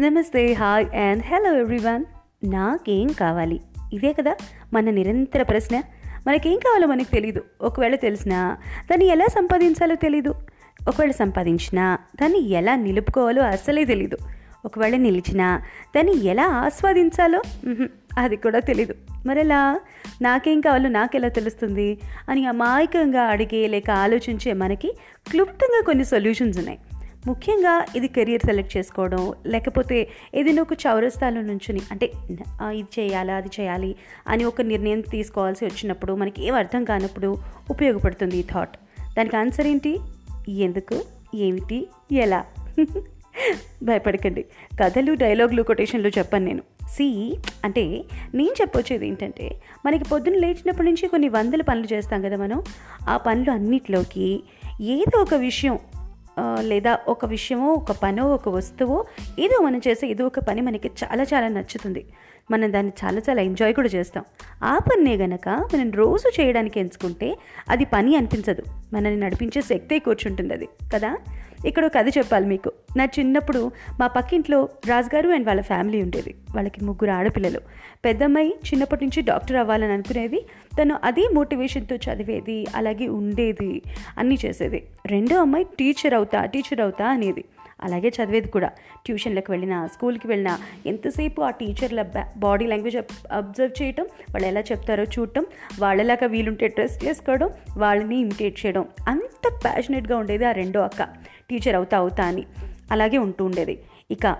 నమస్తే hi and hello everyone. నాకేం కావాలి? ఇదే కదా మన నిరంతర ప్రశ్న. మనకేం కావాలో మనకు తెలీదు. ఒకవేళ తెలిసినా దాన్ని ఎలా సంపాదించాలో తెలీదు. ఒకవేళ సంపాదించినా దాన్ని ఎలా నిలుపుకోవాలో అస్సలే తెలీదు. ఒకవేళ నిలిచినా దాన్ని ఎలా ఆస్వాదించాలో? అది కూడా తెలీదు. మరెలా? నాకేం కావాలో నాకెలా తెలుస్తుంది? అని అమాయకంగా అడిగే లేక ఆలోచించే మనకి క్లుప్తంగా కొన్ని సొల్యూషన్స్ ఉన్నాయి. ముఖ్యంగా ఇది కెరియర్ సెలెక్ట్ చేసుకోవడం లేకపోతే ఏదైనా ఒక చౌరస్తాలో నుంచుని అంటే ఇది చేయాలా అది చేయాలి అని ఒక నిర్ణయం తీసుకోవాల్సి వచ్చినప్పుడు మనకి ఏం అర్థం కానప్పుడు ఉపయోగపడుతుంది ఈ థాట్ దానికి ఆన్సర్ ఏంటి? ఎందుకు? ఏమిటి? ఎలా? భయపడకండి. కథలు డైలాగులు కొటేషన్లు చెప్పాను నేను. సి అంటే నేను చెప్పొచ్చేది ఏంటంటే మనకి పొద్దున్న లేచినప్పటి నుంచి కొన్ని వందల పనులు చేస్తాం కదా మనం. ఆ పనులు అన్నిటిలోకి ఏదో ఒక విషయం లేదా ఒక విషయమో ఒక పనో ఒక వస్తువో ఏదో మనం చేసే ఏదో ఒక పని మనకి చాలా చాలా నచ్చుతుంది. మనం దాన్ని చాలా చాలా ఎంజాయ్ కూడా చేస్తాం. ఆ పన్నే గనక మనం రోజు చేయడానికి ఎంచుకుంటే అది పని అనిపించదు. మనల్ని నడిపించే శక్తే కూర్చుంటుంది అది కదా? ఇక్కడ ఒక కథ చెప్పాలి మీకు. నా చిన్నప్పుడు మా పక్కింట్లో రాజుగారు అండ్ వాళ్ళ ఫ్యామిలీ ఉండేది వాళ్ళకి ముగ్గురు ఆడపిల్లలు. పెద్దమ్మాయి చిన్నప్పటి నుంచి డాక్టర్ అవ్వాలని అనుకునేది. తను అదే మోటివేషన్తో చదివేది అలాగే ఉండేది అన్నీ చేసేది. రెండో అమ్మాయి టీచర్ అవుతా టీచర్ అవుతా అనేది. అలాగే చదివేది కూడా. ట్యూషన్లకు వెళ్ళినా స్కూల్కి వెళ్ళినా ఎంతసేపు ఆ టీచర్ల బాడీ లాంగ్వేజ్ అబ్జర్వ్ చేయటం వాళ్ళు ఎలా చెప్తారో చూడటం వాళ్ళలాగా వీలుంటే డ్రెస్ చేసుకోవడం వాళ్ళని ఇమిటేట్ చేయడం. అంత ప్యాషనెట్గా ఉండేది ఆ రెండో అక్క. టీచర్ అవుతా అవుతా అని అలాగే ఉంటూ ఉండేది. ఇక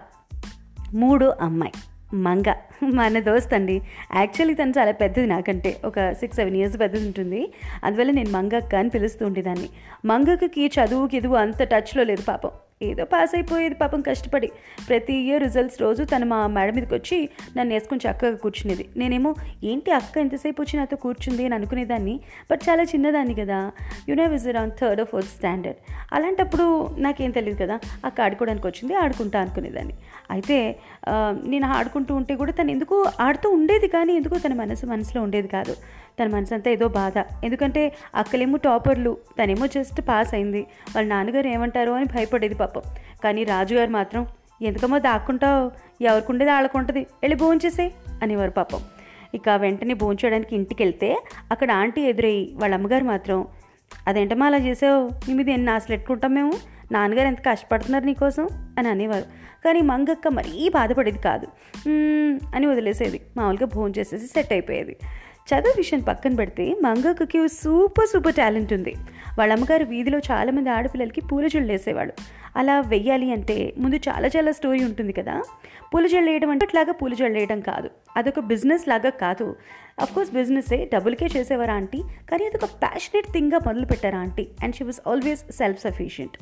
మూడో అమ్మాయి మంగ మన దోస్త్ అండి. యాక్చువల్లీ తను చాలా పెద్దది నాకంటే ఒక సిక్స్ సెవెన్ ఇయర్స్ పెద్దది ఉంటుంది. అందువల్ల నేను మంగక్క అని పిలుస్తూ ఉండేదాన్ని. మంగక్కకి చదువుకి ఎదువు అంత టచ్లో లేదు పాపం. ఏదో పాస్ అయిపోయేది పాపం కష్టపడి. ప్రతి ఇయర్ రిజల్ట్స్ రోజు తను మా మేడం మీదకి వచ్చి నన్ను వేసుకొని చక్కగా కూర్చునేది. నేనేమో ఏంటి అక్క ఎంతసేపు వచ్చి నాతో కూర్చుంది? అని అనుకునేదాన్ని. బట్ చాలా చిన్నదాన్ని కదా. You know was around third fourth standard అలాంటప్పుడు నాకేం తెలియదు కదా. అక్క ఆడుకోవడానికి వచ్చింది ఆడుకుంటా అనుకునేదాన్ని. అయితే నేను ఆడుకుంటూ ఉంటే కూడా తను ఎందుకు ఆడుతూ ఉండేది కానీ ఎందుకో తన మనసు మనసులో ఉండేది కాదు. తన మనసు అంతా ఏదో బాధ. ఎందుకంటే అక్కలేమో టాపర్లు తనేమో జస్ట్ పాస్ అయింది. వాళ్ళ నాన్నగారు ఏమంటారో అని భయపడేది పాప కానీ రాజుగారు మాత్రం ఎందుకమ్మో దాక్కుంటావు? ఎవరికి ఉండేది ఆడుకుంటుంది వెళ్ళి భోంచేసే అనేవారు పాపం. ఇక వెంటనే భోంచేయడానికి ఇంటికి వెళ్తే అక్కడ ఆంటీ ఎదురయ్యి వాళ్ళ అమ్మగారు మాత్రం అదేంటమ్మా అలా చేసావు? నీ మీద ఎన్ని ఆశలు ఎట్టుకుంటాం మేము? నాన్నగారు ఎంత కష్టపడుతున్నారు నీకోసం అని అనేవారు. కానీ మంగక్క మరీ బాధపడేది కాదు. అని వదిలేసేది. మామూలుగా భోజనం చేసేసి సెట్ అయిపోయేది. చదువు విషయం పక్కన పెడితే మంగక్కకి సూపర్ సూపర్ టాలెంట్ ఉంది. వాళ్ళ అమ్మగారు వీధిలో చాలామంది ఆడపిల్లలకి పూల జల్లు వేసేవాడు అలా వెయ్యాలి అంటే ముందు చాలా చాలా స్టోరీ ఉంటుంది కదా. పూల జల్లు వేయడం అంటే అట్లాగా పూల జల్లు వేయడం కాదు. అదొక బిజినెస్ లాగా కాదు. కోర్స్ బిజినెస్సే డబుల్కే చేసేవారు ఆంటీ? కానీ అదొక ప్యాషనెట్ థింగ్గా మొదలు పెట్టారా aunty? And she was always self sufficient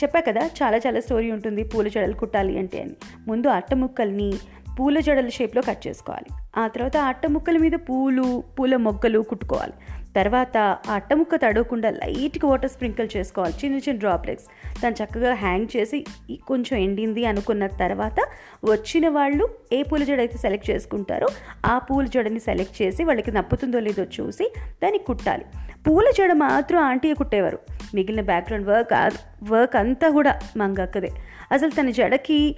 చెప్పా కదా చాలా చాలా స్టోరీ ఉంటుంది పూల జడలు కుట్టాలి అంటే అని. ముందు అట్ట ముక్కల్ని పూల జడల షేప్లో కట్ చేసుకోవాలి. ఆ తర్వాత ఆ అట్ట ముక్కల మీద పూలు పూల మొగ్గలు కుట్టుకోవాలి. తర్వాత ఆ అట్ట ముక్క తడవకుండా లైట్గా వాటర్ స్ప్రింకిల్ చేసుకోవాలి. చిన్న చిన్న డ్రాప్లెట్స్ దాన్ని చక్కగా హ్యాంగ్ చేసి కొంచెం ఎండింది అనుకున్న తర్వాత వచ్చిన వాళ్ళు ఏ పూల జడ అయితే సెలెక్ట్ చేసుకుంటారో ఆ పూల జడని సెలెక్ట్ చేసి వాళ్ళకి నప్పుతుందో లేదో చూసి దాన్ని కుట్టాలి. పూల జడ మాత్రం ఆంటీ కుట్టేవారు. మిగిలిన బ్యాక్గ్రౌండ్ వర్క్ వర్క్ అంతా కూడా మంగక్కదే అసలు తన జడకి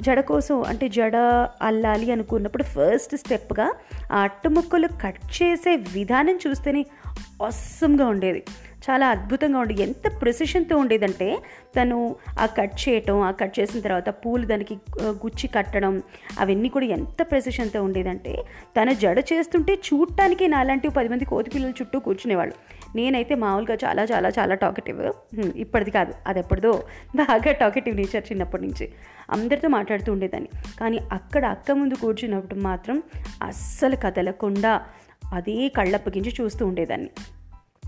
జడ కోసం అంటే జడ అల్లాలి అనుకున్నప్పుడు ఫస్ట్ స్టెప్గా ఆ అట్టుముక్కలు కట్ చేసే విధానం చూస్తేనే అస్సంగా ఉండేది. చాలా అద్భుతంగా ఉండేది ఎంత ప్రెసిషన్తో ఉండేదంటే తను ఆ కట్ చేయటం ఆ కట్ చేసిన తర్వాత పూలు దానికి గుచ్చి కట్టడం అవన్నీ కూడా ఎంత ప్రెసిషన్తో ఉండేదంటే తన జడ చేస్తుంటే చూడటానికి నాలాంటి పది మంది కోతి పిల్లల చుట్టూ కూర్చునేవాళ్ళు. నేనైతే మామూలుగా చాలా చాలా చాలా టాకెటివ్ ఇప్పటిది కాదు. అది ఎప్పటిదో బాగా టాకెటివ్ నేచర్ చిన్నప్పటి నుంచి. అందరితో మాట్లాడుతూ ఉండేదాన్ని. కానీ అక్కడ అక్క ముందు కూర్చున్నప్పుడు మాత్రం అస్సలు కదలకుండా అదే కళ్ళప్పగించి చూస్తూ ఉండేదాన్ని.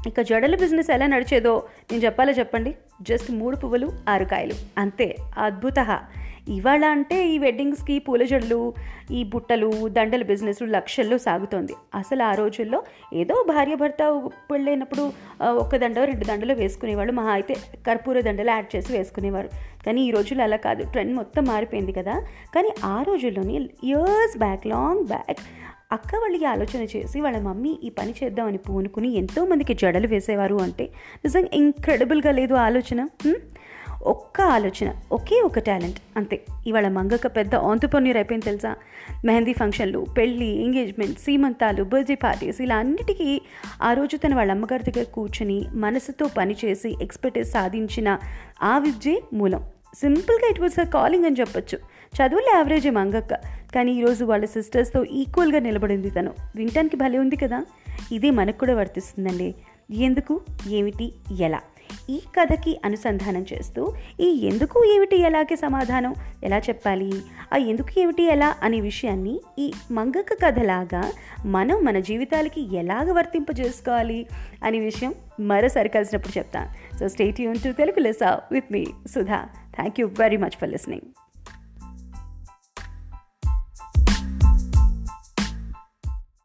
ఇక జడల బిజినెస్ ఎలా నడిచేదో నేను చెప్పాలో చెప్పండి? జస్ట్ మూడు పువ్వులు ఆరు కాయలు. అంతే అద్భుత ఇవాళ అంటే ఈ వెడ్డింగ్స్కి పూల జడలు ఈ బుట్టలు దండల బిజినెస్ లక్షల్లో సాగుతోంది. అసలు ఆ రోజుల్లో ఏదో భార్య భర్త పెళ్ళైనప్పుడు ఒక దండ రెండు దండలు వేసుకునేవాళ్ళు. మహా అయితే కర్పూర దండలు యాడ్ చేసి వేసుకునేవారు. కానీ ఈ రోజుల్లో అలా కాదు. ట్రెండ్ మొత్తం మారిపోయింది కదా. కానీ ఆ రోజుల్లోని ఇయర్స్ బ్యాక్ లాంగ్ బ్యాక్ అక్క వాళ్ళకి ఆలోచన చేసి వాళ్ళ మమ్మీ ఈ పని చేద్దామని పూనుకుని ఎంతోమందికి జడలు వేసేవారు అంటే నిజంగా ఇంక్రెడిబుల్గా లేదు ఆలోచన ఒక్క ఆలోచన ఒకే ఒక టాలెంట్ అంతే. ఇవాళ మంగక్క పెద్ద ఆంతుపన్నీర్ అయిపోయింది తెలుసా? మెహందీ ఫంక్షన్లు పెళ్ళి ఎంగేజ్మెంట్ సీమంతాలు బర్త్డే పార్టీస్ ఇలా అన్నిటికీ ఆ రోజు తన వాళ్ళ అమ్మగారి దగ్గర కూర్చుని మనసుతో పనిచేసి ఎక్స్పర్టైజ్ సాధించిన ఆ విద్యే మూలం. సింపుల్గా ఇట్ వాజ్ అ కాలింగ్ అని చెప్పొచ్చు. చదువులో యావరేజ్ మంగక్క. కానీ ఈరోజు వాళ్ళ సిస్టర్స్తో ఈక్వల్గా నిలబడింది తను. వినటానికి భలే ఉంది కదా? ఇదే మనకు కూడా వర్తిస్తుందండి. ఎందుకు? ఏమిటి? ఎలా? ఈ కథకి అనుసంధానం చేస్తూ ఈ ఎందుకు ఏమిటి? ఎలాగే సమాధానం? ఎలా చెప్పాలి? ఆ ఎందుకు ఏమిటి? ఎలా? అనే విషయాన్ని ఈ మంగక్క కథలాగా మనం మన జీవితాలకి ఎలాగ వర్తింపజేసుకోవాలి అనే విషయం మరోసారి కలిసినప్పుడు చెప్తాను. సో స్టేట్ యూన్ to Telugu లెసా with me Sudha thank you very much for listening